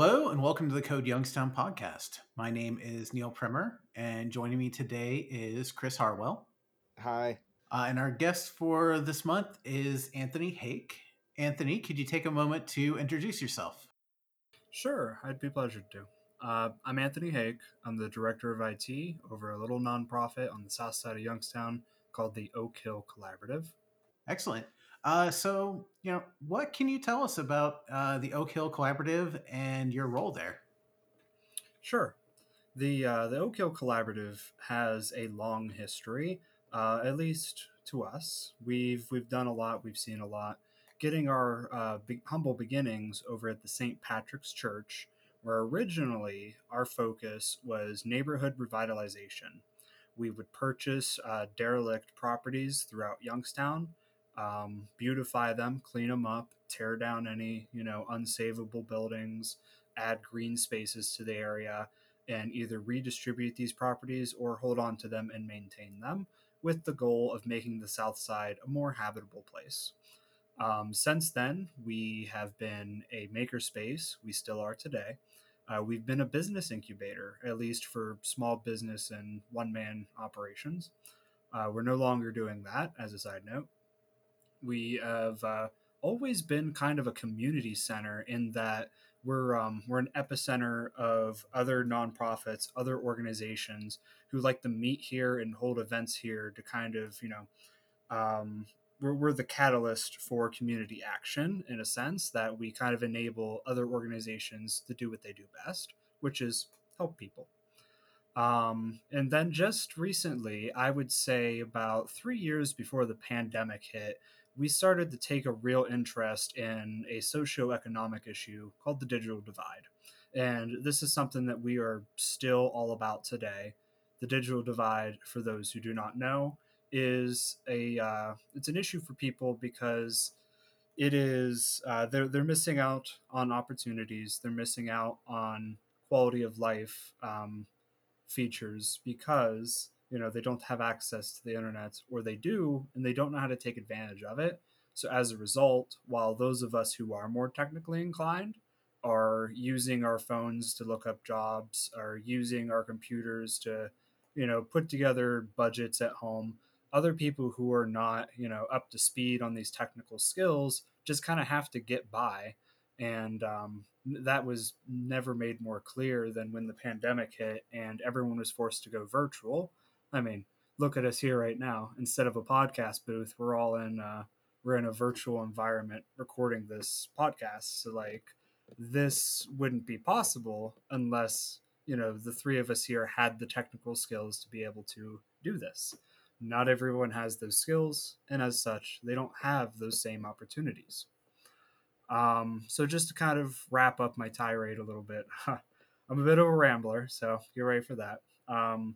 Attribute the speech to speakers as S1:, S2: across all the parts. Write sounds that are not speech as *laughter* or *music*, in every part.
S1: Hello, and welcome to the Code Youngstown podcast. My name is Neil Primer, and joining me today is Chris Harwell.
S2: Hi.
S1: Uh, and our guest for this month is Anthony Hake. Anthony, could you take a moment to introduce yourself?
S3: Sure, I'd be pleasure to. Uh, I'm Anthony Hake. I'm the director of IT over a little nonprofit on the south side of Youngstown called the Oak Hill Collaborative.
S1: Excellent. Uh, so, you know, what can you tell us about uh, the Oak Hill Collaborative and your role there?
S3: Sure. The uh, the Oak Hill Collaborative has a long history, uh, at least to us. We've we've done a lot. We've seen a lot. Getting our uh, humble beginnings over at the St. Patrick's Church, where originally our focus was neighborhood revitalization. We would purchase uh, derelict properties throughout Youngstown um, beautify them, clean them up, tear down any you know unsavable buildings, add green spaces to the area, and either redistribute these properties or hold on to them and maintain them, with the goal of making the South Side a more habitable place. Um, since then, we have been a makerspace. We still are today. Uh, we've been a business incubator, at least for small business and one man operations. Uh, we're no longer doing that, as a side note we have uh, always been kind of a community center in that we're um, we're an epicenter of other nonprofits, other organizations who like to meet here and hold events here to kind of you know um, we're, we're the catalyst for community action in a sense that we kind of enable other organizations to do what they do best, which is help people. Um, and then just recently, I would say about three years before the pandemic hit, we started to take a real interest in a socio-economic issue called the digital divide. And this is something that we are still all about today. The digital divide, for those who do not know, is a uh, it's an issue for people because it is uh, they're they're missing out on opportunities. They're missing out on quality of life um, features because you know they don't have access to the internet or they do and they don't know how to take advantage of it. So as a result while those of us who are more technically inclined are using our phones to look up jobs are using our computers to you know put together budgets at home other people who are not you know up to speed on these technical skills just kind of have to get by. And um, that was never made more clear than when the pandemic hit and everyone was forced to go virtual I mean, look at us here right now. Instead of a podcast booth, we're all in uh, we're in a virtual environment recording this podcast. So like this wouldn't be possible unless you know the three of us here had the technical skills to be able to do this. Not everyone has those skills, and as such, they don't have those same opportunities. Um, so just to kind of wrap up my tirade a little bit, *laughs* I'm a bit of a rambler, so get ready for that. Um,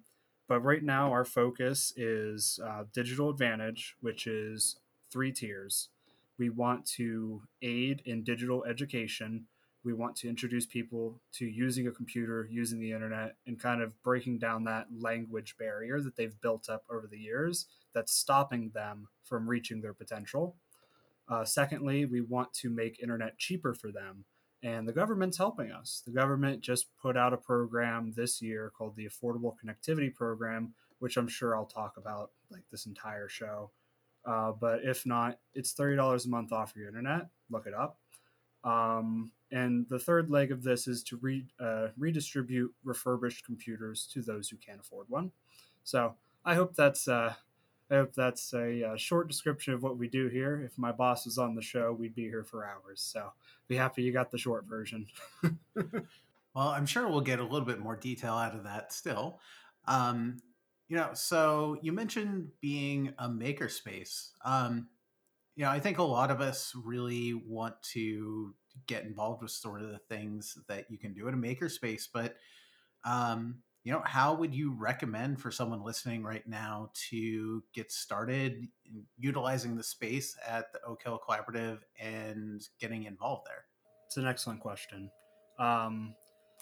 S3: but right now, our focus is uh, Digital Advantage, which is three tiers. We want to aid in digital education. We want to introduce people to using a computer, using the internet, and kind of breaking down that language barrier that they've built up over the years that's stopping them from reaching their potential. Uh, secondly, we want to make internet cheaper for them and the government's helping us. The government just put out a program this year called the Affordable Connectivity Program, which I'm sure I'll talk about like this entire show. Uh, but if not, it's thirty dollars a month off your internet. Look it up. Um, and the third leg of this is to re, uh, redistribute refurbished computers to those who can't afford one. So I hope that's uh, I hope that's a, uh, short description of what we do here. If my boss was on the show, we'd be here for hours. So be happy you got the short version. *laughs*
S1: well, I'm sure we'll get a little bit more detail out of that still. Um, you know, so you mentioned being a makerspace. Um, you know, I think a lot of us really want to get involved with sort of the things that you can do in a makerspace, but um, you know, how would you recommend for someone listening right now to get started utilizing the space at the Oak Hill Collaborative and getting involved there?
S3: It's an excellent question. Um,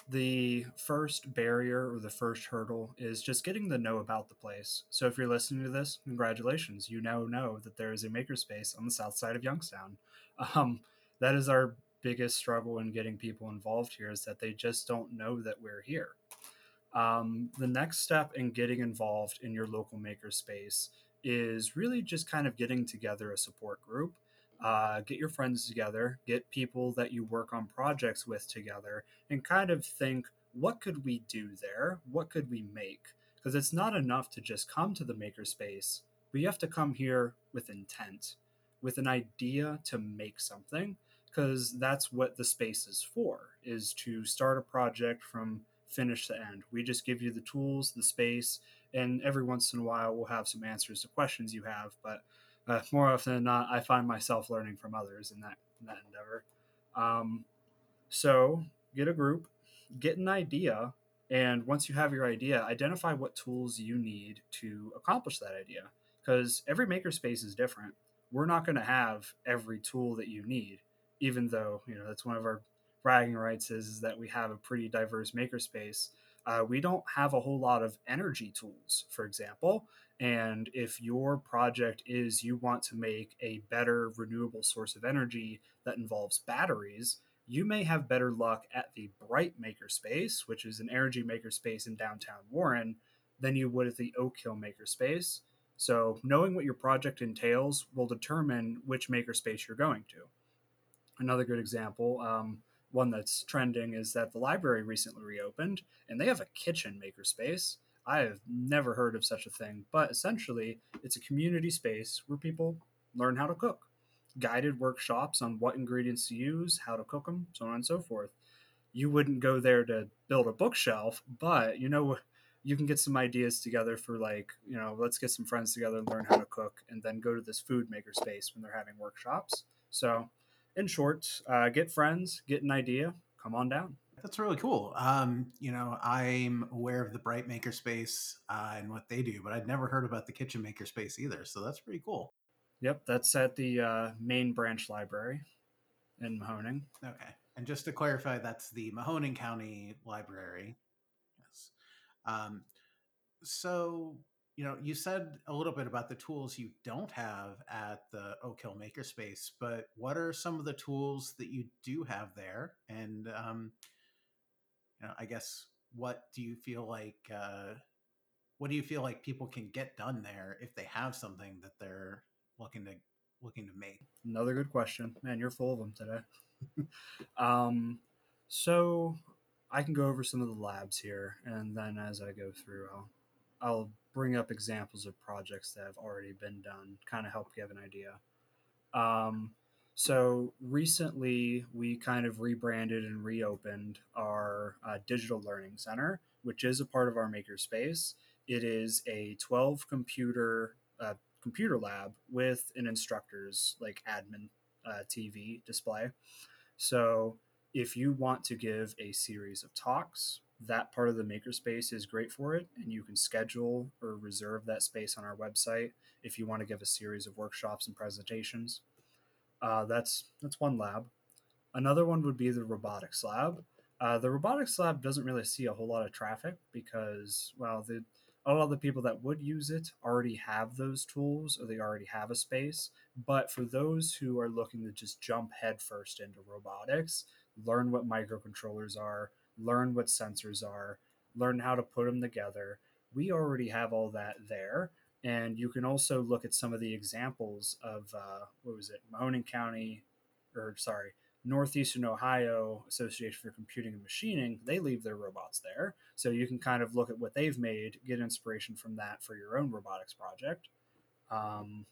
S3: the first barrier or the first hurdle is just getting to know about the place. So if you're listening to this, congratulations. You now know that there is a makerspace on the south side of Youngstown. *laughs* Um, that is our biggest struggle in getting people involved here is that they just don't know that we're here. Um, the next step in getting involved in your local makerspace is really just kind of getting together a support group. Uh, get your friends together, get people that you work on projects with together, and kind of think what could we do there? What could we make? Because it's not enough to just come to the makerspace, you have to come here with intent, with an idea to make something, because that's what the space is for, is to start a project from finish to end. We just give you the tools, the space, and every once in a while we'll have some answers to questions you have. But uh, more often than not, I find myself learning from others in that in that endeavor. Um, so get a group, get an idea, and once you have your idea, identify what tools you need to accomplish that idea. Because every makerspace is different. We're not going to have every tool that you need, even though you know that's one of our bragging rights is, is that we have a pretty diverse makerspace. Uh, we don't have a whole lot of energy tools, for example. And if your project is you want to make a better renewable source of energy that involves batteries, you may have better luck at the Brite Makerspace, which is an energy makerspace in downtown Warren, than you would at the Oak Hill Makerspace. So, knowing what your project entails will determine which makerspace you're going to. Another good example, um, one that's trending is that the library recently reopened and they have a kitchen makerspace. I have never heard of such a thing, but essentially, it's a community space where people learn how to cook, guided workshops on what ingredients to use, how to cook them, so on and so forth. You wouldn't go there to build a bookshelf, but you know, you can get some ideas together for like, you know, let's get some friends together and learn how to cook, and then go to this food maker space when they're having workshops. So in short, uh, get friends, get an idea, come on down.
S1: That's really cool. Um, you know, I'm aware of the Brite Makerspace uh, and what they do, but I'd never heard about the Kitchen Maker Space either. So that's pretty cool.
S3: Yep, that's at the uh, main branch library in Mahoning.
S1: Okay, and just to clarify, that's the Mahoning County Library. Yes. Um, so you know, you said a little bit about the tools you don't have at the Oak Hill Makerspace, but what are some of the tools that you do have there? And, um, you know, I guess what do you feel like, uh, what do you feel like people can get done there if they have something that they're looking to looking to make?
S3: Another good question. Man, you're full of them today. *laughs* um, so I can go over some of the labs here, and then as I go through, I'll I'll bring up examples of projects that have already been done, kind of help give an idea. Um, so recently, we kind of rebranded and reopened our uh, digital learning center, which is a part of our makerspace. It is a 12 computer uh, computer lab with an instructor's like admin uh, TV display. So if you want to give a series of talks that part of the makerspace is great for it and you can schedule or reserve that space on our website if you want to give a series of workshops and presentations. Uh, that's that's one lab. Another one would be the robotics lab. Uh, the robotics lab doesn't really see a whole lot of traffic because well the a lot of the people that would use it already have those tools or they already have a space but for those who are looking to just jump headfirst into robotics learn what microcontrollers are learn what sensors are, learn how to put them together. We already have all that there. And you can also look at some of the examples of uh, what was it, Mahoning County, or sorry, Northeastern Ohio Association for Computing and Machining. They leave their robots there, so you can kind of look at what they've made, get inspiration from that for your own robotics project. Um,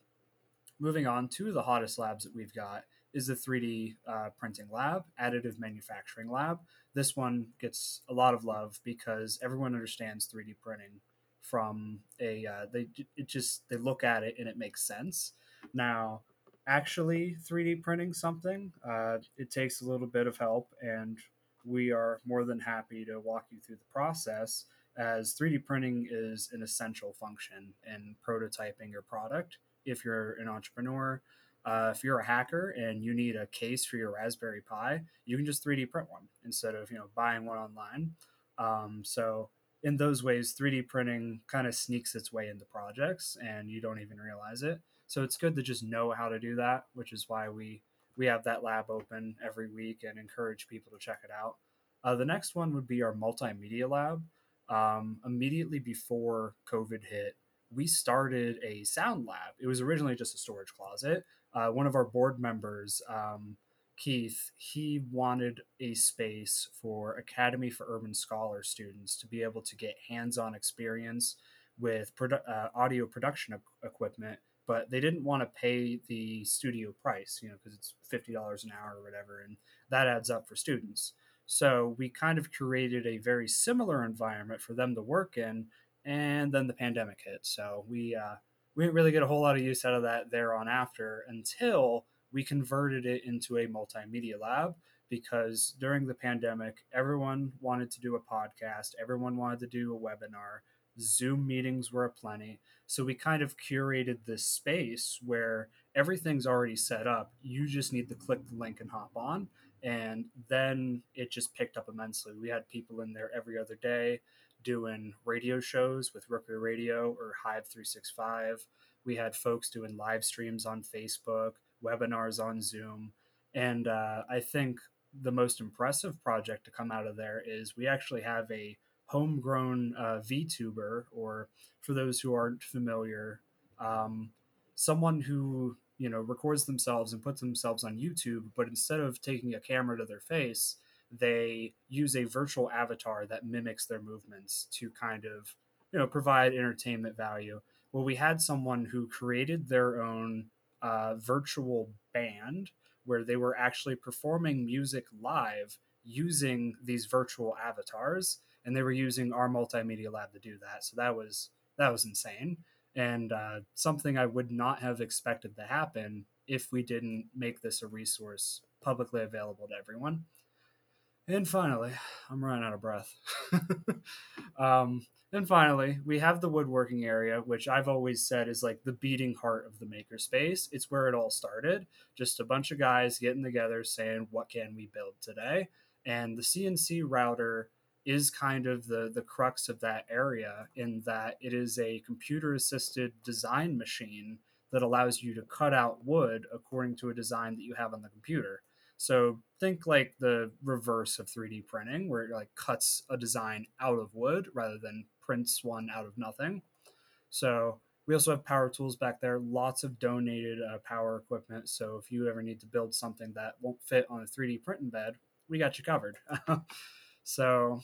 S3: moving on to the hottest labs that we've got is the 3D uh, printing lab, additive manufacturing lab. This one gets a lot of love because everyone understands 3D printing from a uh, they it just they look at it and it makes sense. Now, actually 3D printing something, uh, it takes a little bit of help, and we are more than happy to walk you through the process. As 3D printing is an essential function in prototyping your product if you're an entrepreneur uh, if you're a hacker and you need a case for your Raspberry Pi, you can just 3D print one instead of you know buying one online. Um, so in those ways, 3D printing kind of sneaks its way into projects, and you don't even realize it. So it's good to just know how to do that, which is why we we have that lab open every week and encourage people to check it out. Uh, the next one would be our multimedia lab. Um, immediately before COVID hit, we started a sound lab. It was originally just a storage closet. Uh, one of our board members, um, Keith, he wanted a space for Academy for Urban Scholar students to be able to get hands on experience with produ- uh, audio production equipment, but they didn't want to pay the studio price, you know, because it's $50 an hour or whatever, and that adds up for students. So we kind of created a very similar environment for them to work in, and then the pandemic hit. So we uh, we didn't really get a whole lot of use out of that there on after until we converted it into a multimedia lab because during the pandemic, everyone wanted to do a podcast, everyone wanted to do a webinar, Zoom meetings were aplenty. So we kind of curated this space where everything's already set up. You just need to click the link and hop on. And then it just picked up immensely. We had people in there every other day doing radio shows with Rookery Radio or Hive 365. We had folks doing live streams on Facebook webinars on Zoom. And uh, I think the most impressive project to come out of there is we actually have a homegrown uh, VTuber, or for those who aren't familiar, um, someone who you know records themselves and puts themselves on YouTube, but instead of taking a camera to their face, they use a virtual avatar that mimics their movements to kind of you know provide entertainment value. Well, we had someone who created their own uh, virtual band where they were actually performing music live using these virtual avatars and they were using our multimedia lab to do that. So that was that was insane. And uh, something i would not have expected to happen if we didn't make this a resource publicly available to everyone and finally i'm running out of breath *laughs* um, and finally, we have the woodworking area, which I've always said is like the beating heart of the makerspace. It's where it all started. Just a bunch of guys getting together saying, what can we build today? And the CNC router is kind of the, the crux of that area in that it is a computer assisted design machine that allows you to cut out wood according to a design that you have on the computer. So think like the reverse of 3D printing, where it like cuts a design out of wood rather than prints one out of nothing. So we also have power tools back there, lots of donated uh, power equipment. So if you ever need to build something that won't fit on a 3D printing bed, we got you covered. *laughs* so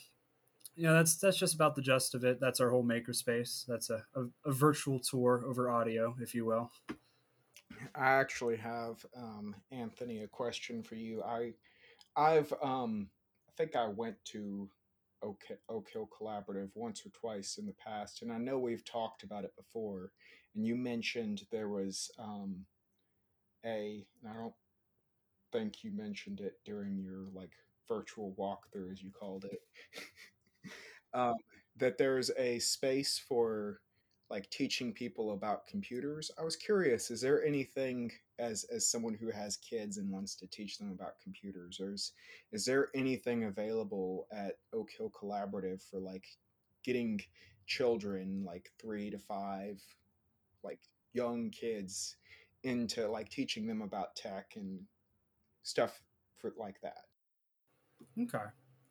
S3: you know that's that's just about the gist of it. That's our whole makerspace. That's a, a, a virtual tour over audio, if you will.
S2: I actually have um, Anthony a question for you. I I've um, I think I went to Oak, Oak Hill Collaborative once or twice in the past, and I know we've talked about it before. And you mentioned there was um, a, I don't think you mentioned it during your like virtual walkthrough, as you called it, *laughs* um, that there's a space for like teaching people about computers. I was curious, is there anything as as someone who has kids and wants to teach them about computers, or is, is there anything available at Oak Hill Collaborative for like getting children like three to five, like young kids into like teaching them about tech and stuff for like that?
S3: Okay,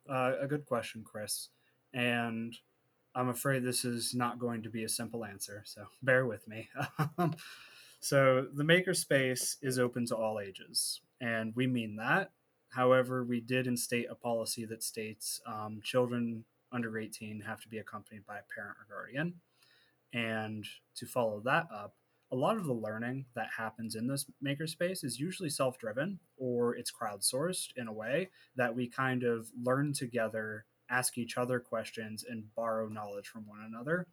S3: uh, a good question, Chris. And I'm afraid this is not going to be a simple answer, so bear with me. *laughs* so, the makerspace is open to all ages, and we mean that. However, we did instate a policy that states um, children under 18 have to be accompanied by a parent or guardian. And to follow that up, a lot of the learning that happens in this makerspace is usually self driven or it's crowdsourced in a way that we kind of learn together ask each other questions and borrow knowledge from one another,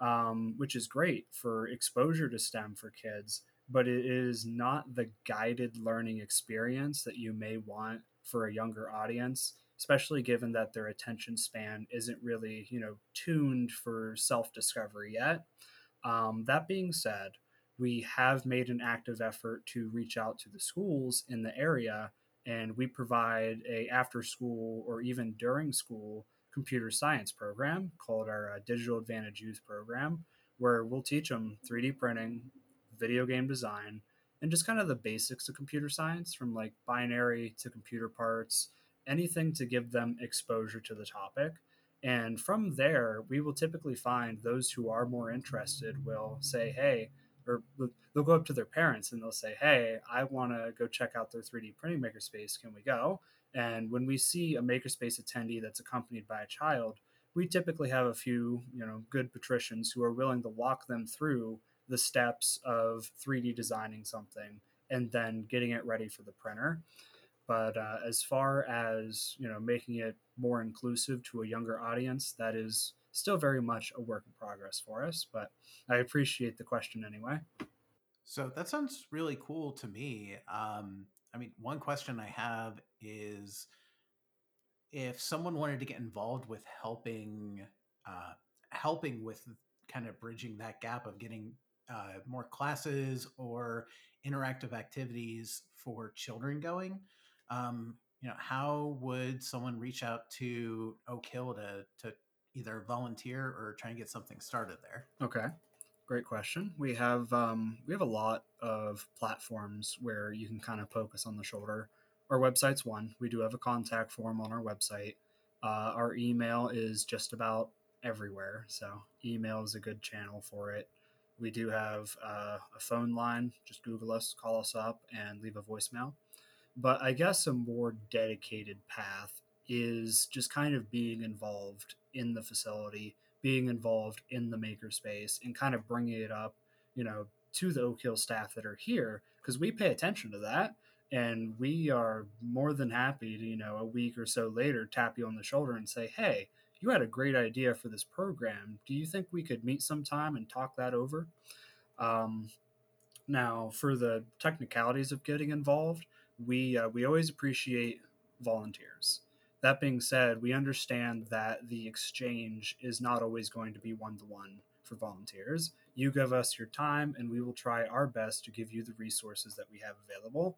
S3: um, which is great for exposure to STEM for kids. But it is not the guided learning experience that you may want for a younger audience, especially given that their attention span isn't really, you know, tuned for self discovery yet. Um, that being said, we have made an active effort to reach out to the schools in the area and we provide a after school or even during school computer science program called our uh, digital advantage youth program where we'll teach them 3d printing video game design and just kind of the basics of computer science from like binary to computer parts, anything to give them exposure to the topic. And from there, we will typically find those who are more interested will say, hey, or they'll go up to their parents and they'll say, hey, I want to go check out their 3D printing makerspace. Can we go? And when we see a makerspace attendee that's accompanied by a child, we typically have a few, you know, good patricians who are willing to walk them through the steps of 3D designing something and then getting it ready for the printer. But uh, as far as you know, making it more inclusive to a younger audience, that is still very much a work in progress for us. But I appreciate the question anyway.
S1: So that sounds really cool to me. Um, I mean, one question I have is if someone wanted to get involved with helping, uh, helping with kind of bridging that gap of getting uh, more classes or interactive activities for children going, um, you know, how would someone reach out to Oak Hill to to either volunteer or try and get something started there?
S3: Okay, great question. We have um, we have a lot of platforms where you can kind of poke us on the shoulder. Our website's one. We do have a contact form on our website. Uh, our email is just about everywhere, so email is a good channel for it. We do have uh, a phone line. Just Google us, call us up, and leave a voicemail. But I guess a more dedicated path is just kind of being involved in the facility, being involved in the makerspace, and kind of bringing it up, you know, to the Oak Hill staff that are here because we pay attention to that. And we are more than happy to, you know, a week or so later tap you on the shoulder and say, hey, you had a great idea for this program. Do you think we could meet sometime and talk that over? Um, now, for the technicalities of getting involved, we uh, we always appreciate volunteers. That being said, we understand that the exchange is not always going to be one to one for volunteers. You give us your time, and we will try our best to give you the resources that we have available.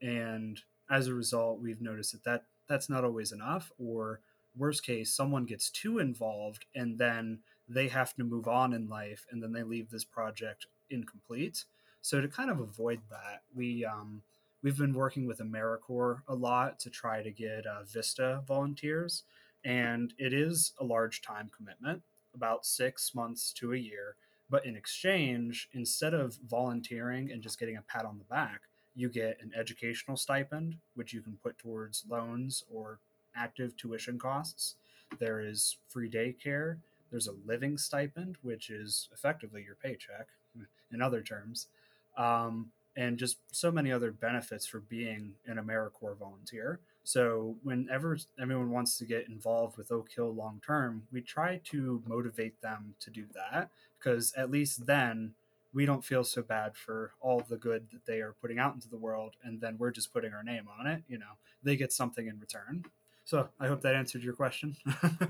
S3: And as a result, we've noticed that, that that's not always enough, or worst case, someone gets too involved and then they have to move on in life and then they leave this project incomplete. So to kind of avoid that, we um, we've been working with AmeriCorps a lot to try to get uh, Vista volunteers, and it is a large time commitment, about six months to a year. But in exchange, instead of volunteering and just getting a pat on the back, you get an educational stipend, which you can put towards loans or active tuition costs. There is free daycare. There's a living stipend, which is effectively your paycheck *laughs* in other terms. Um, and just so many other benefits for being an AmeriCorps volunteer. So, whenever anyone wants to get involved with Oak Hill long term, we try to motivate them to do that because at least then we don't feel so bad for all the good that they are putting out into the world, and then we're just putting our name on it. You know, they get something in return. So I hope that answered your question.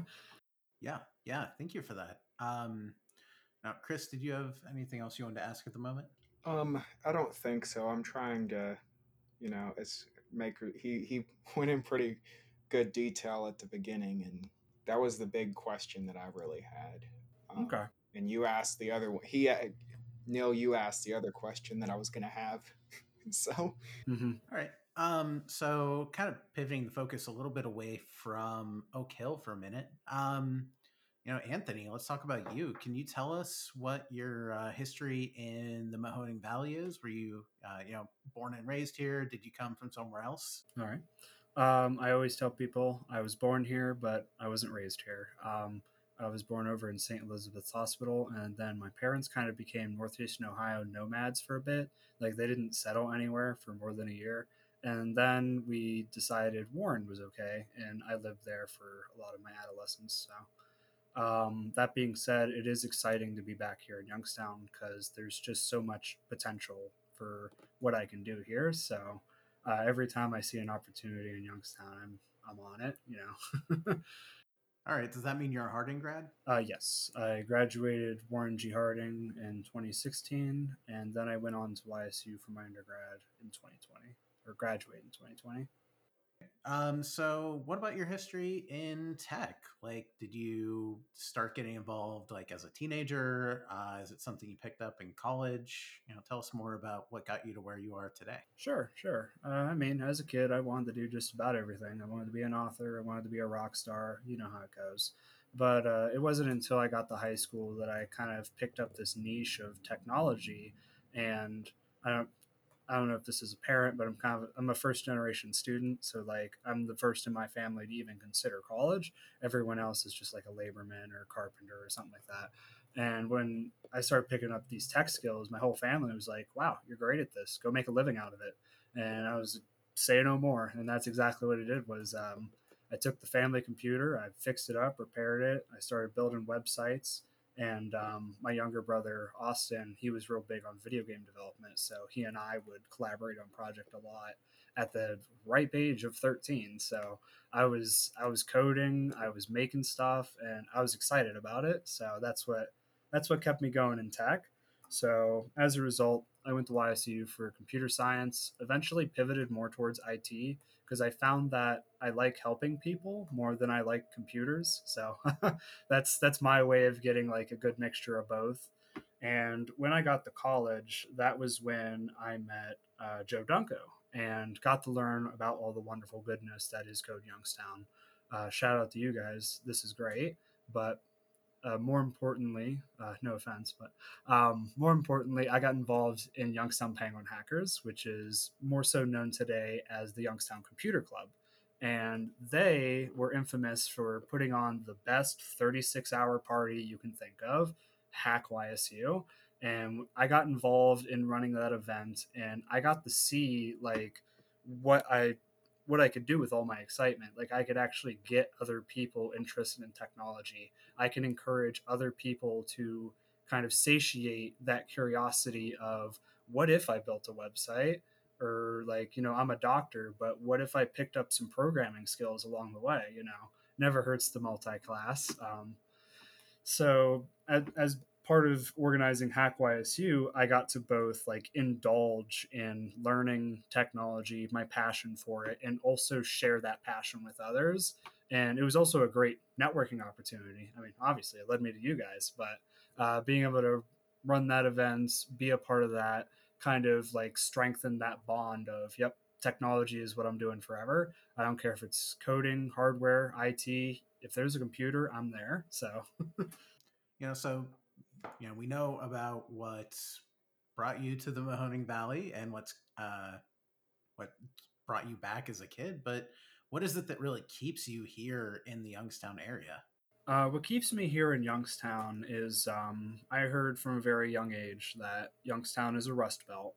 S3: *laughs*
S1: yeah, yeah. Thank you for that. Um, now, Chris, did you have anything else you wanted to ask at the moment?
S2: Um, I don't think so. I'm trying to, you know, it's make He he *laughs* went in pretty good detail at the beginning, and that was the big question that I really had.
S3: Um, okay.
S2: And you asked the other one. He uh, Neil, you asked the other question that I was going to have. *laughs* so,
S1: mm-hmm. All right. Um, so kind of pivoting the focus a little bit away from Oak Hill for a minute. Um, you know, Anthony, let's talk about you. Can you tell us what your uh, history in the Mahoning Valley is? Were you, uh, you know, born and raised here? Did you come from somewhere else?
S3: All right. Um, I always tell people I was born here, but I wasn't raised here. Um, I was born over in St. Elizabeth's Hospital, and then my parents kind of became Northeastern Ohio nomads for a bit. Like they didn't settle anywhere for more than a year. And then we decided Warren was okay, and I lived there for a lot of my adolescence. So, um, that being said, it is exciting to be back here in Youngstown because there's just so much potential for what I can do here. So, uh, every time I see an opportunity in Youngstown, I'm I'm on it. You know. *laughs*
S1: All right. Does that mean you're a Harding grad?
S3: Uh, yes. I graduated Warren G. Harding in 2016, and then I went on to YSU for my undergrad in 2020 or graduate in 2020.
S1: Um, so what about your history in tech? Like, did you start getting involved like as a teenager? Uh, is it something you picked up in college? You know, tell us more about what got you to where you are today.
S3: Sure, sure. Uh, I mean, as a kid, I wanted to do just about everything. I wanted to be an author. I wanted to be a rock star. You know how it goes. But uh, it wasn't until I got to high school that I kind of picked up this niche of technology, and I don't I don't know if this is apparent, but I'm kind of I'm a first generation student, so like I'm the first in my family to even consider college. Everyone else is just like a laborman or a carpenter or something like that. And when I started picking up these tech skills, my whole family was like, "Wow, you're great at this. Go make a living out of it." And I was say no more, and that's exactly what I did. Was um, I took the family computer, I fixed it up, repaired it, I started building websites and um, my younger brother austin he was real big on video game development so he and i would collaborate on project a lot at the ripe age of 13 so i was i was coding i was making stuff and i was excited about it. So that's what that's what kept me going in tech. So as a result i went to ysu for computer science eventually pivoted more towards it because I found that I like helping people more than I like computers. So *laughs* that's that's my way of getting like a good mixture of both. And when I got to college, that was when I met uh, Joe Dunko and got to learn about all the wonderful goodness that is Code Youngstown. Uh, shout out to you guys. This is great. But uh, more importantly, uh, no offense, but um, more importantly, I got involved in Youngstown Penguin Hackers, which is more so known today as the Youngstown Computer Club. And they were infamous for putting on the best 36 hour party you can think of, Hack YSU. And I got involved in running that event, and I got to see like what I what I could do with all my excitement. Like I could actually get other people interested in technology. I can encourage other people to kind of satiate that curiosity of what if I built a website or like, you know, I'm a doctor, but what if I picked up some programming skills along the way, you know, never hurts the multi-class. Um, so as, as part of organizing Hack YSU, I got to both like indulge in learning technology, my passion for it, and also share that passion with others. And it was also a great networking opportunity. I mean, obviously, it led me to you guys, but uh, being able to run that event, be a part of that, kind of like strengthen that bond of, yep, technology is what I'm doing forever. I don't care if it's coding, hardware, IT. If there's a computer, I'm there. So, *laughs*
S1: you know, so you know, we know about what brought you to the Mahoning Valley and what's uh, what brought you back as a kid, but what is it that really keeps you here in the Youngstown area?
S3: Uh, what keeps me here in Youngstown is um, I heard from a very young age that Youngstown is a rust belt,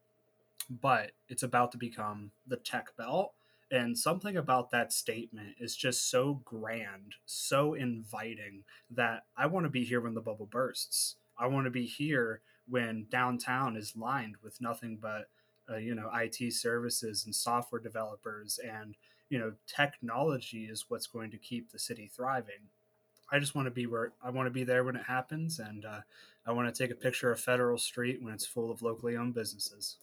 S3: but it's about to become the tech belt. And something about that statement is just so grand, so inviting that I want to be here when the bubble bursts. I want to be here when downtown is lined with nothing but uh, you know IT services and software developers and you know technology is what's going to keep the city thriving. I just want to be where I want to be there when it happens, and uh, I want to take a picture of Federal Street when it's full of locally owned businesses.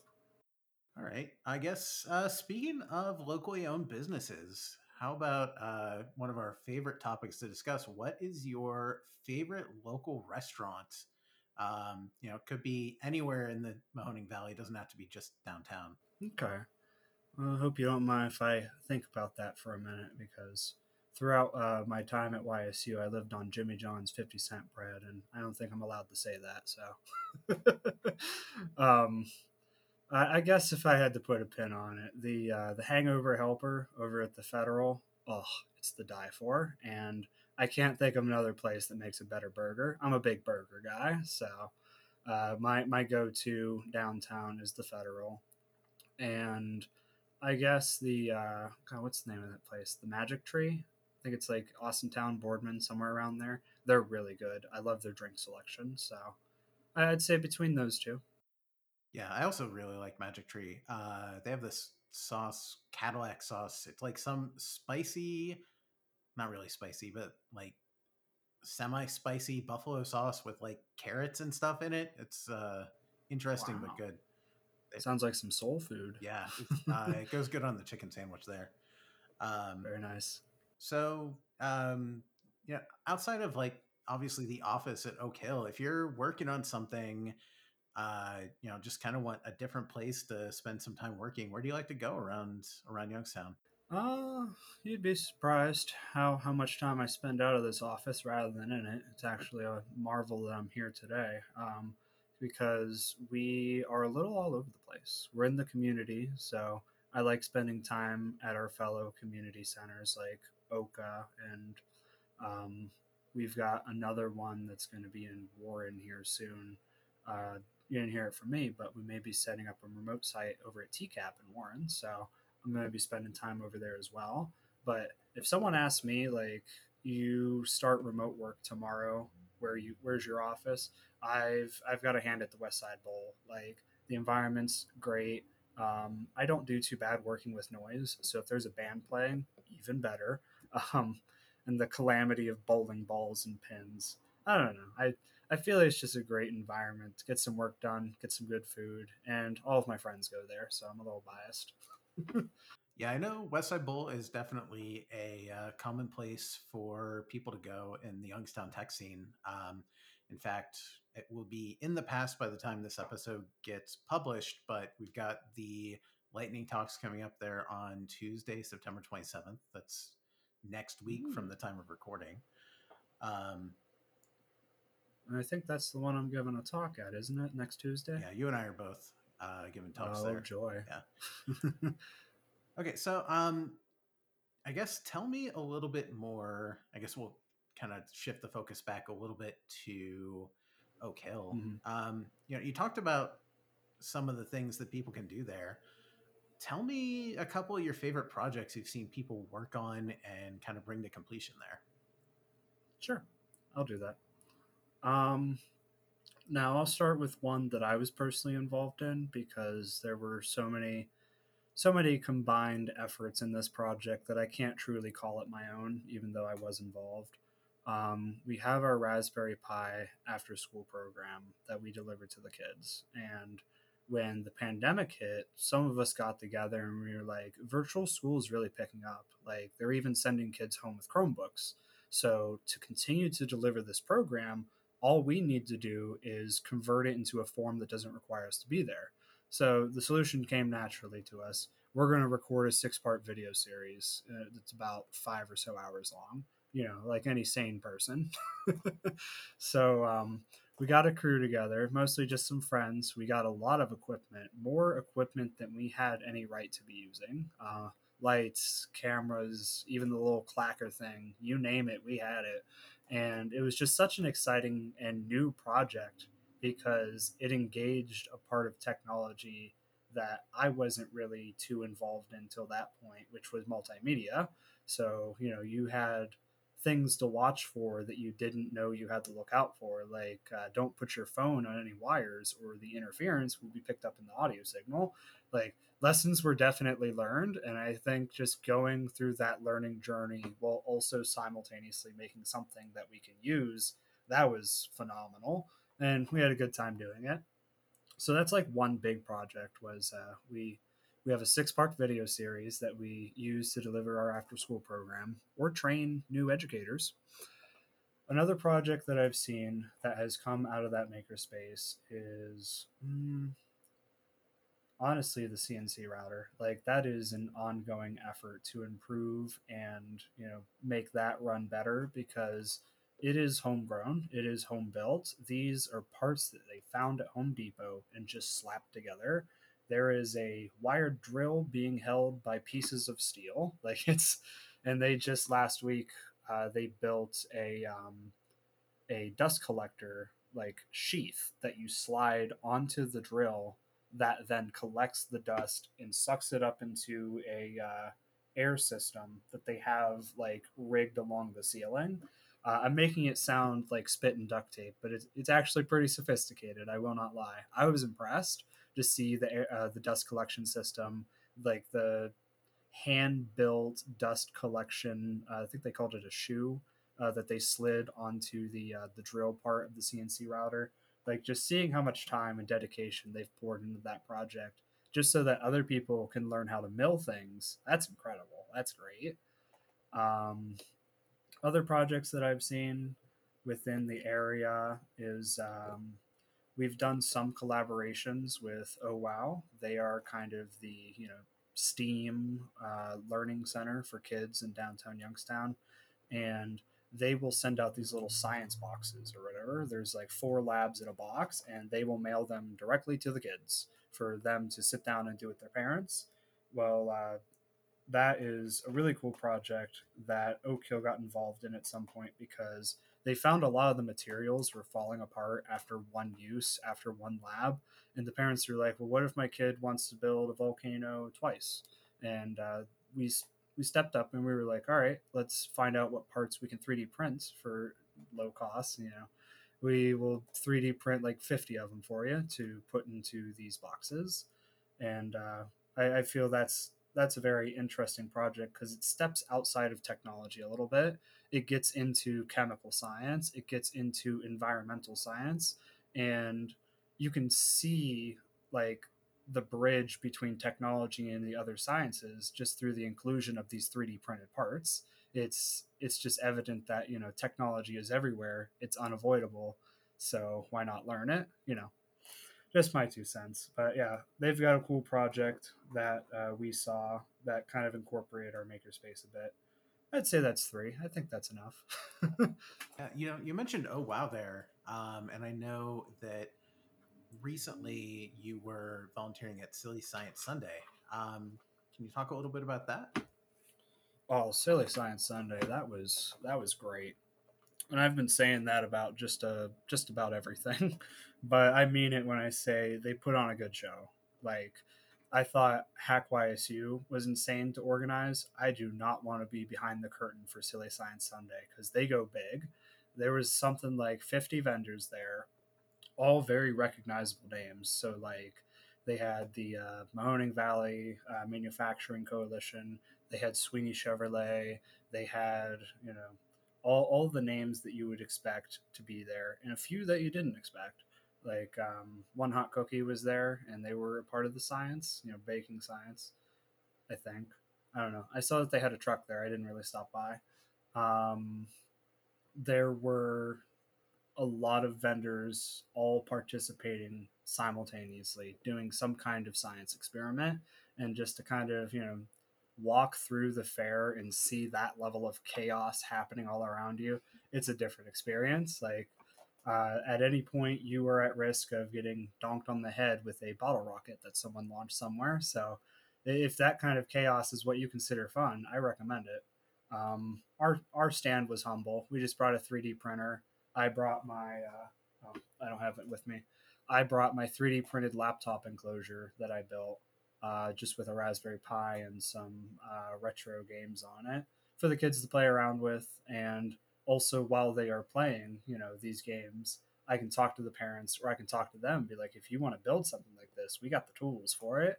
S1: All right. I guess uh, speaking of locally owned businesses, how about uh, one of our favorite topics to discuss? What is your favorite local restaurant um, you know, it could be anywhere in the Mahoning Valley. It doesn't have to be just downtown.
S3: Okay. Well, I hope you don't mind if I think about that for a minute because throughout uh, my time at YSU, I lived on Jimmy John's 50 cent bread, and I don't think I'm allowed to say that. So, *laughs* um, I, I, guess if I had to put a pin on it, the uh, the Hangover Helper over at the Federal, oh, it's the die for. And I can't think of another place that makes a better burger. I'm a big burger guy, so uh, my my go to downtown is the Federal, and I guess the uh, God, what's the name of that place? The Magic Tree. I think it's like Austintown, Boardman, somewhere around there. They're really good. I love their drink selection, so I'd say between those two.
S1: Yeah, I also really like Magic Tree. Uh, they have this sauce, Cadillac sauce. It's like some spicy not really spicy, but like semi spicy buffalo sauce with like carrots and stuff in it. It's uh interesting wow. but good.
S3: It sounds like some soul food.
S1: Yeah, *laughs* uh, it goes good on the chicken sandwich there. Um,
S3: Very nice.
S1: so, um, yeah, outside of like obviously the office at Oak Hill, if you're working on something, uh, you know, just kind of want a different place to spend some time working, where do you like to go around around Youngstown?
S3: Uh, you'd be surprised how, how much time I spend out of this office rather than in it. It's actually a marvel that I'm here today. Um, because we are a little all over the place. We're in the community, so I like spending time at our fellow community centers like OCCHA, and um, we've got another one that's going to be in Warren here soon. Uh, you didn't hear it from me, but we may be setting up a remote site over at TCAP in Warren, so I'm going to be spending time over there as well. But if someone asks me, like, you start remote work tomorrow, where you where's your office? I've I've got a hand at the Westside Bowl. Like the environment's great. Um, I don't do too bad working with noise, so if there's a band playing, even better. *laughs* Um, and the calamity of bowling balls and pins. I don't know. I I feel like it's just a great environment get some work done, get some good food, and all of my friends go there, so I'm a little biased. *laughs* *laughs*
S1: Yeah, I know Westside Bowl is definitely a uh, common place for people to go in the Youngstown tech scene. Um, in fact, it will be in the past by the time this episode gets published, but we've got the Lightning Talks coming up there on Tuesday, September 27th. That's next week
S3: Ooh.
S1: from the time of recording. Um,
S3: And I think that's the one I'm giving a talk at, isn't it? Next Tuesday.
S1: yeah, you and I are both uh, giving talks
S3: oh
S1: there.
S3: joy!
S1: Yeah. *laughs* Okay, so um, I guess tell me a little bit more. I guess we'll kind of shift the focus back a little bit to Oak Hill.
S3: Mhm.
S1: Um, you know, you talked about some of the things that people can do there. Tell me a couple of your favorite projects you've seen people work on and kind of bring to completion there.
S3: Sure, I'll do that. Um, now I'll start with one that I was personally involved in because there were so many, so many combined efforts in this project that I can't truly call it my own, even though I was involved. Um, we have our Raspberry Pi after school program that we deliver to the kids, and when the pandemic hit, some of us got together and we were like, virtual school is really picking up. Like, they're even sending kids home with Chromebooks. So, to continue to deliver this program, all we need to do is convert it into a form that doesn't require us to be there. So, the solution came naturally to us. We're going to record a six part video series uh, that's about five or so hours long, you know, like any sane person. *laughs* so, um, we got a crew together, mostly just some friends. We got a lot of equipment, more equipment than we had any right to be using. Uh, lights, cameras, even the little clacker thing, you name it, we had it. And it was just such an exciting and new project because it engaged a part of technology that I wasn't really too involved in until that point, which was multimedia. So, you know, you had things to watch for that you didn't know you had to look out for, like uh, don't put your phone on any wires or the interference will be picked up in the audio signal. Like lessons were definitely learned, and I think just going through that learning journey while also simultaneously making something that we can use, that was phenomenal, and we had a good time doing it. So that's like one big project was uh, we we have a six part video series that we use to deliver our after school program or train new educators. Another project that I've seen that has come out of that makerspace is mm, honestly the CNC router. Like that is an ongoing effort to improve and, you know, make that run better because it is homegrown, it is home built. These are parts that they found at Home Depot and just slapped together there is a wired drill being held by pieces of steel *laughs* like it's and they just last week uh, they built a um, a dust collector like sheath that you slide onto the drill that then collects the dust and sucks it up into a uh, air system that they have like rigged along the ceiling uh, i'm making it sound like spit and duct tape but it's, it's actually pretty sophisticated i will not lie i was impressed to see the uh, the dust collection system, like the hand built dust collection. Uh, I think they called it a shoe uh, that they slid onto the uh, the drill part of the CNC router. Like just seeing how much time and dedication they've poured into that project just so that other people can learn how to mill things. That's incredible. That's great. Um, other projects that I've seen within the area is um, we've done some collaborations with Oh Wow. They are kind of the you know STEAM uh, learning center for kids in downtown Youngstown, and they will send out these little science boxes or whatever. There's like four labs in a box, and they will mail them directly to the kids for them to sit down and do with their parents. Well, uh, that is a really cool project that Oak Hill got involved in at some point because they found a lot of the materials were falling apart after one use, after one lab. And the parents were like, well, what if my kid wants to build a volcano twice? And uh, we, we stepped up and we were like, all right, let's find out what parts we can 3D print for low cost. You know, we will 3D print like 50 of them for you to put into these boxes. And uh, I, I feel that's that's a very interesting project because it steps outside of technology a little bit. It gets into chemical science, it gets into environmental science, and you can see like the bridge between technology and the other sciences just through the inclusion of these 3D printed parts. It's it's just evident that, you know, technology is everywhere. It's unavoidable. So why not learn it? You know, just my two cents. But yeah, they've got a cool project that uh, we saw that kind of incorporated our makerspace a bit. I'd say that's three. I think that's enough. *laughs*
S1: yeah, you know, you mentioned oh wow there, um, and I know that recently you were volunteering at Silly Science Sunday. Um, can you talk a little bit about that?
S3: Oh, Silly Science Sunday, that was that was great and I've been saying that about just uh just about everything, *laughs* but I mean it when I say they put on a good show. Like I thought Hack YSU was insane to organize. I do not want to be behind the curtain for Silly Science Sunday because they go big. There was something like 50 vendors there, all very recognizable names. So like they had the uh, Mahoning Valley uh, Manufacturing Coalition. They had Sweeney Chevrolet. They had you know all, all the names that you would expect to be there and a few that you didn't expect like um, one hot cookie was there and they were a part of the science you know baking science i think i don't know i saw that they had a truck there i didn't really stop by um, there were a lot of vendors all participating simultaneously doing some kind of science experiment and just to kind of you know walk through the fair and see that level of chaos happening all around you, it's a different experience. Like uh, at any point, you are at risk of getting donked on the head with a bottle rocket that someone launched somewhere. So if that kind of chaos is what you consider fun, I recommend it. Um, our our stand was humble. We just brought a 3D printer. I brought my uh, oh, I don't have it with me. I brought my 3D printed laptop enclosure that I built uh, just with a Raspberry Pi and some uh, retro games on it for the kids to play around with. And also, while they are playing, you know, these games, I can talk to the parents or I can talk to them be like, if you want to build something like this, we got the tools for it.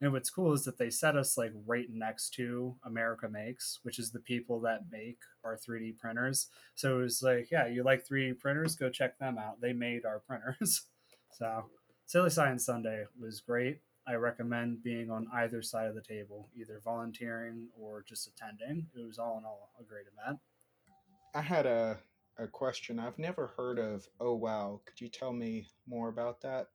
S3: And what's cool is that they set us like right next to America Makes, which is the people that make our 3D printers. So it was like, yeah, you like 3D printers? Go check them out. They made our printers. *laughs* so Silly Science Sunday was great. I recommend being on either side of the table, either volunteering or just attending. It was all in all a great event.
S2: I had a, a question. I've never heard of Oh Wow. Could you tell me more about that?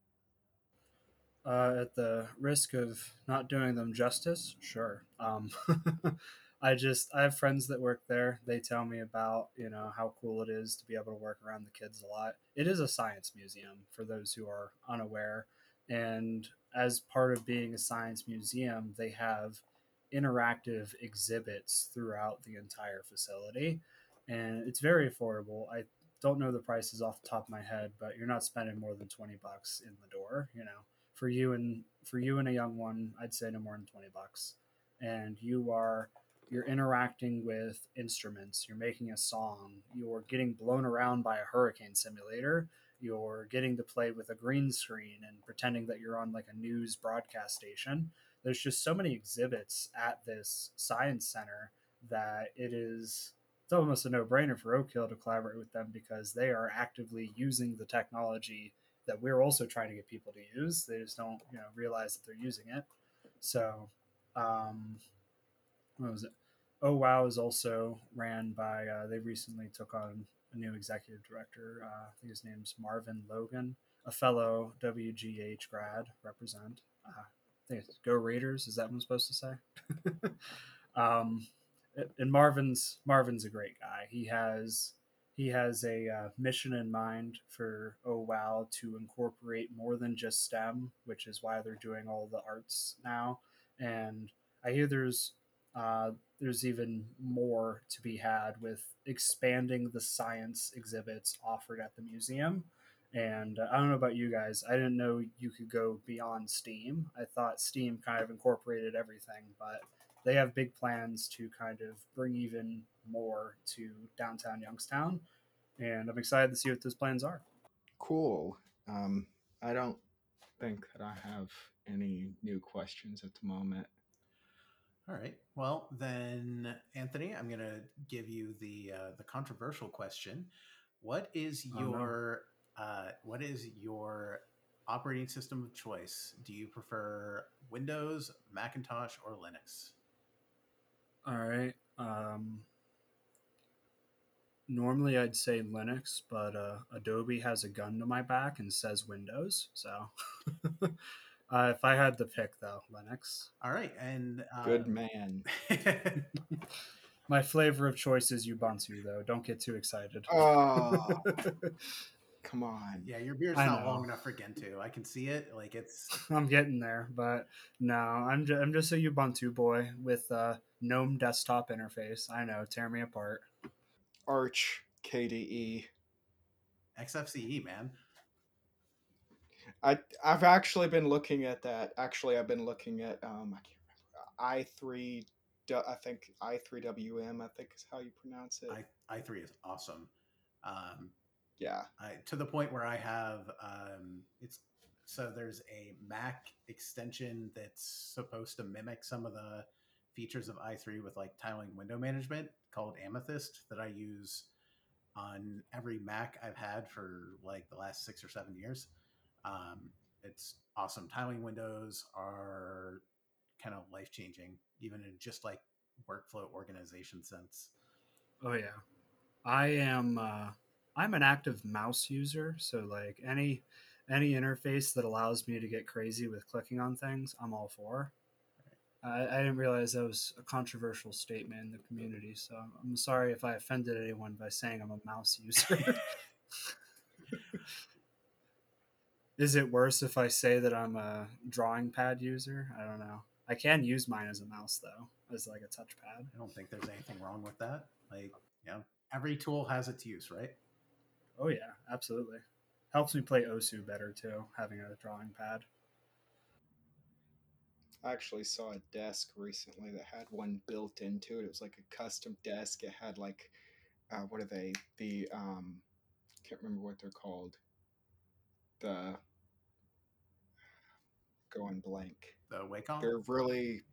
S3: Uh, at the risk of not doing them justice, sure. Um, *laughs* I just I have friends that work there. They tell me about you know how cool it is to be able to work around the kids a lot. It is a science museum for those who are unaware, and as part of being a science museum, they have interactive exhibits throughout the entire facility. And it's very affordable. I don't know the prices off the top of my head, but you're not spending more than 20 bucks in the door, you know. For you and for you and a young one, I'd say no more than 20 bucks. And you are you're interacting with instruments, you're making a song, you're getting blown around by a hurricane simulator, you're getting to play with a green screen and pretending that you're on like a news broadcast station. There's just so many exhibits at this science center that it is it's almost a no-brainer for Oak Hill to collaborate with them because they are actively using the technology that we're also trying to get people to use. They just don't you know realize that they're using it. So, um, what was it? Oh Wow is also ran by. Uh, they recently took on a new executive director. Uh, I think his name's Marvin Logan, a fellow WGH grad. Represent. Uh, I think it's Go Raiders. Is that what I'm supposed to say? *laughs* um, and Marvin's Marvin's a great guy. He has he has a uh, mission in mind for oh wow to incorporate more than just STEM, which is why they're doing all the arts now. And I hear there's uh, there's even more to be had with expanding the science exhibits offered at the museum. And uh, I don't know about you guys. I didn't know you could go beyond STEAM. I thought STEAM kind of incorporated everything, but they have big plans to kind of bring even more to downtown Youngstown. And I'm excited to see what those plans are.
S2: Cool. Um, I don't think that I have any new questions at the moment.
S1: All right. Well, then, Anthony, I'm going to give you the uh, the controversial question. What is your oh, no. uh, what is your operating system of choice? Do you prefer Windows, Macintosh, or Linux?
S3: All right. Um, normally I'd say Linux, but uh, Adobe has a gun to my back and says Windows. So *laughs* uh, if I had to pick, though, Linux.
S1: All right, and
S2: uh, good man. *laughs*
S3: my flavor of choice is Ubuntu, though. Don't get too excited.
S2: Oh, *laughs* come on.
S1: Yeah, your beard's not long enough for Gentoo. I can see it. Like it's.
S3: I'm getting there, but no, I'm just, I'm just a Ubuntu boy with a GNOME desktop interface. I know, tear me apart.
S2: Arch KDE.
S1: XFCE, man.
S2: I I've actually been looking at that. Actually, I've been looking at um I can't remember i three. I think i three WM. I think is how you pronounce it.
S1: I i three is awesome. Um,
S2: yeah.
S1: I, to the point where I have um, it's so there's a Mac extension that's supposed to mimic some of the features of i3 with like tiling window management called Amethyst that I use on every Mac I've had for like the last six or seven years. Um, it's awesome. Tiling windows are kind of life changing, even in just like workflow organization sense.
S3: Oh yeah, I am. Uh, I'm an active mouse user, so like any any interface that allows me to get crazy with clicking on things, I'm all for. I, I didn't realize that was a controversial statement in the community, so I'm sorry if I offended anyone by saying I'm a mouse user. *laughs* Is it worse if I say that I'm a drawing pad user? I don't know. I can use mine as a mouse though, as like a touchpad.
S1: I don't think there's anything wrong with that. Like, yeah, every tool has its use, right?
S3: Oh yeah, absolutely. Helps me play Osu better too, having a drawing pad.
S2: I actually saw a desk recently that had one built into it. It was like a custom desk. It had like, uh, what are they? The um, can't remember what they're called. The going blank.
S1: The Wacom.
S2: They're really,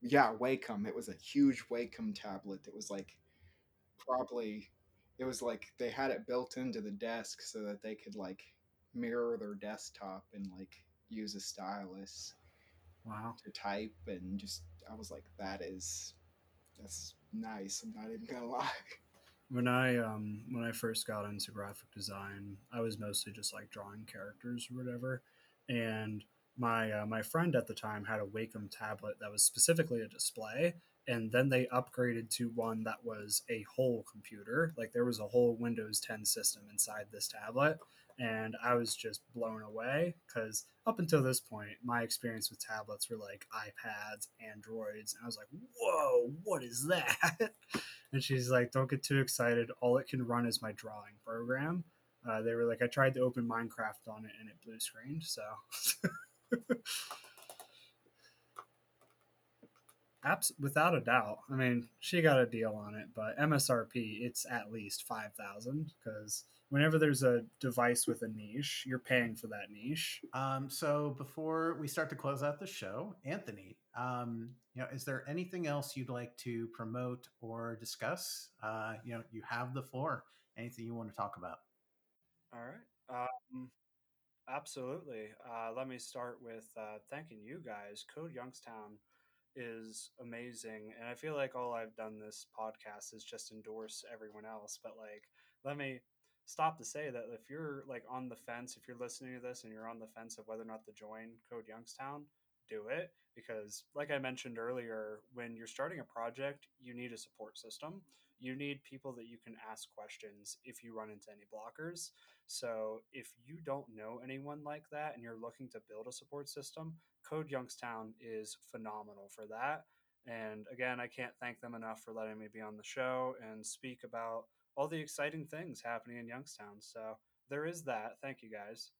S2: yeah, Wacom. It was a huge Wacom tablet. It was like, probably, it was like they had it built into the desk so that they could like mirror their desktop and like use a stylus
S3: wow.
S2: to type and just i was like that is that's nice i'm not even gonna *laughs* lie.
S3: When i um when i first got into graphic design i was mostly just like drawing characters or whatever and my uh, my friend at the time had a wacom tablet that was specifically a display and then they upgraded to one that was a whole computer like there was a whole windows 10 system inside this tablet and I was just blown away because up until this point, my experience with tablets were like iPads, Androids, and I was like, "Whoa, what is that?" *laughs* And she's like, "Don't get too excited. All it can run is my drawing program." Uh, they were like, "I tried to open Minecraft on it and it blue screened." So, *laughs* Apps, without a doubt. I mean, she got a deal on it, but MSRP, it's at least five thousand because whenever there's a device with a niche, you're paying for that niche.
S1: Um, so before we start to close out the show, Anthony, um, you know, is there anything else you'd like to promote or discuss? Uh, you know, you have the floor. Anything you want to talk about?
S3: All right. Um, Absolutely. Uh, let me start with uh, thanking you guys. Code Youngstown is amazing. And I feel like all I've done this podcast is just endorse everyone else. But like, let me stop to say that if you're like on the fence, if you're listening to this and you're on the fence of whether or not to join Code Youngstown, do it because like i mentioned earlier when you're starting a project you need a support system. You need people that you can ask questions if you run into any blockers. So if you don't know anyone like that and you're looking to build a support system code youngstown is phenomenal for that. And again i can't thank them enough for letting me be on the show and speak about all the exciting things happening in youngstown so there is that thank you guys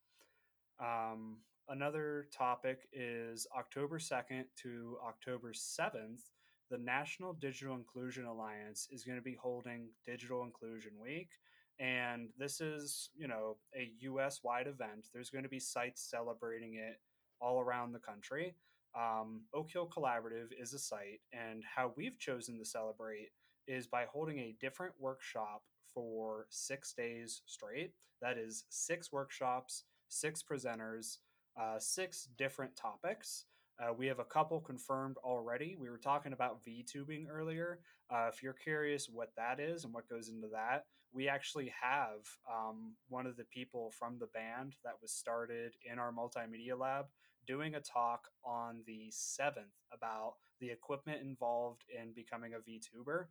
S3: um, another topic is October 2nd to October 7th. The National Digital Inclusion Alliance is going to be holding Digital Inclusion Week. And this is, you know, a US wide event. There's going to be sites celebrating it all around the country. Um, Oak Hill Collaborative is a site, and how we've chosen to celebrate is by holding a different workshop for six days straight. That is six workshops, six presenters, uh, six different topics. Uh, we have a couple confirmed already. We were talking about VTubing earlier. Uh, if you're curious what that is and what goes into that, we actually have um, one of the people from the band that was started in our multimedia lab doing a talk on the 7th about the equipment involved in becoming a VTuber.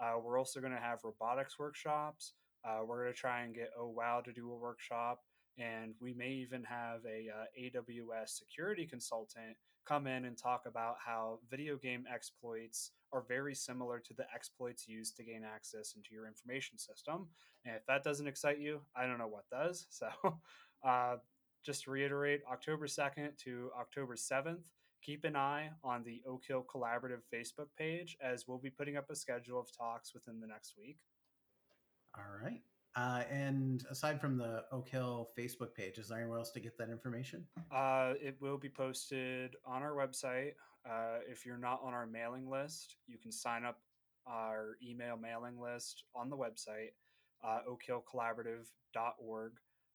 S3: Uh, we're also going to have robotics workshops. Uh, we're going to try and get Oh Wow to do a workshop and we may even have a uh, AWS security consultant come in and talk about how video game exploits are very similar to the exploits used to gain access into your information system. And if that doesn't excite you, I don't know what does. *laughs* So, uh, just to reiterate, October 2nd to October 7th, keep an eye on the Oak Hill Collaborative Facebook page as we'll be putting up a schedule of talks within the next week.
S1: All right. Uh, and aside from the Oak Hill Facebook page, is there anywhere else to get that information?
S3: Uh, it will be posted on our website. Uh, if you're not on our mailing list, you can sign up our email mailing list on the website, uh, oakhillcollaborative.org.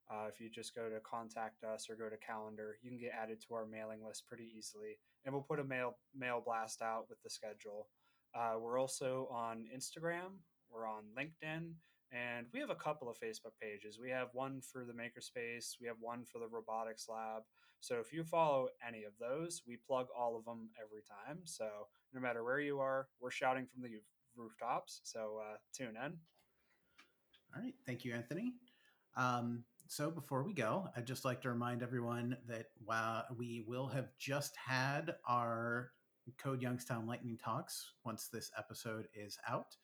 S3: Uh, if you just go to contact us or go to calendar, you can get added to our mailing list pretty easily. And we'll put a mail mail blast out with the schedule. Uh, we're also on Instagram. We're on LinkedIn and we have a couple of Facebook pages. We have one for the Makerspace, we have one for the Robotics Lab. So if you follow any of those, we plug all of them every time. So no matter where you are, we're shouting from the rooftops. So uh, tune in.
S1: All right. Thank you, Anthony. Um, so before we go, I'd just like to remind everyone that while we will have just had our Code Youngstown Lightning Talks once this episode is out.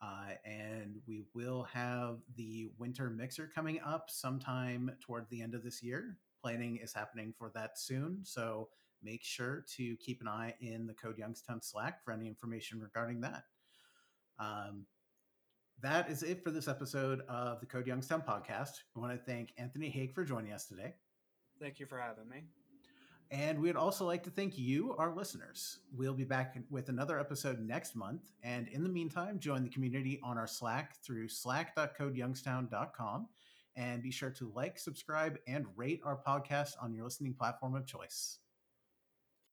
S1: Uh, and we will have the winter mixer coming up sometime toward the end of this year. Planning is happening for that soon. So make sure to keep an eye in the Code Youngstown Slack for any information regarding that. Um, that is it for this episode of the Code Youngstown podcast. I want to thank Anthony Haig for joining us today.
S3: Thank you for having me.
S1: And we'd also like to thank you, our listeners. We'll be back with another episode next month. And in the meantime, join the community on our Slack through slack.codeyoungstown.com. And be sure to like, subscribe, and rate our podcast on your listening platform of choice.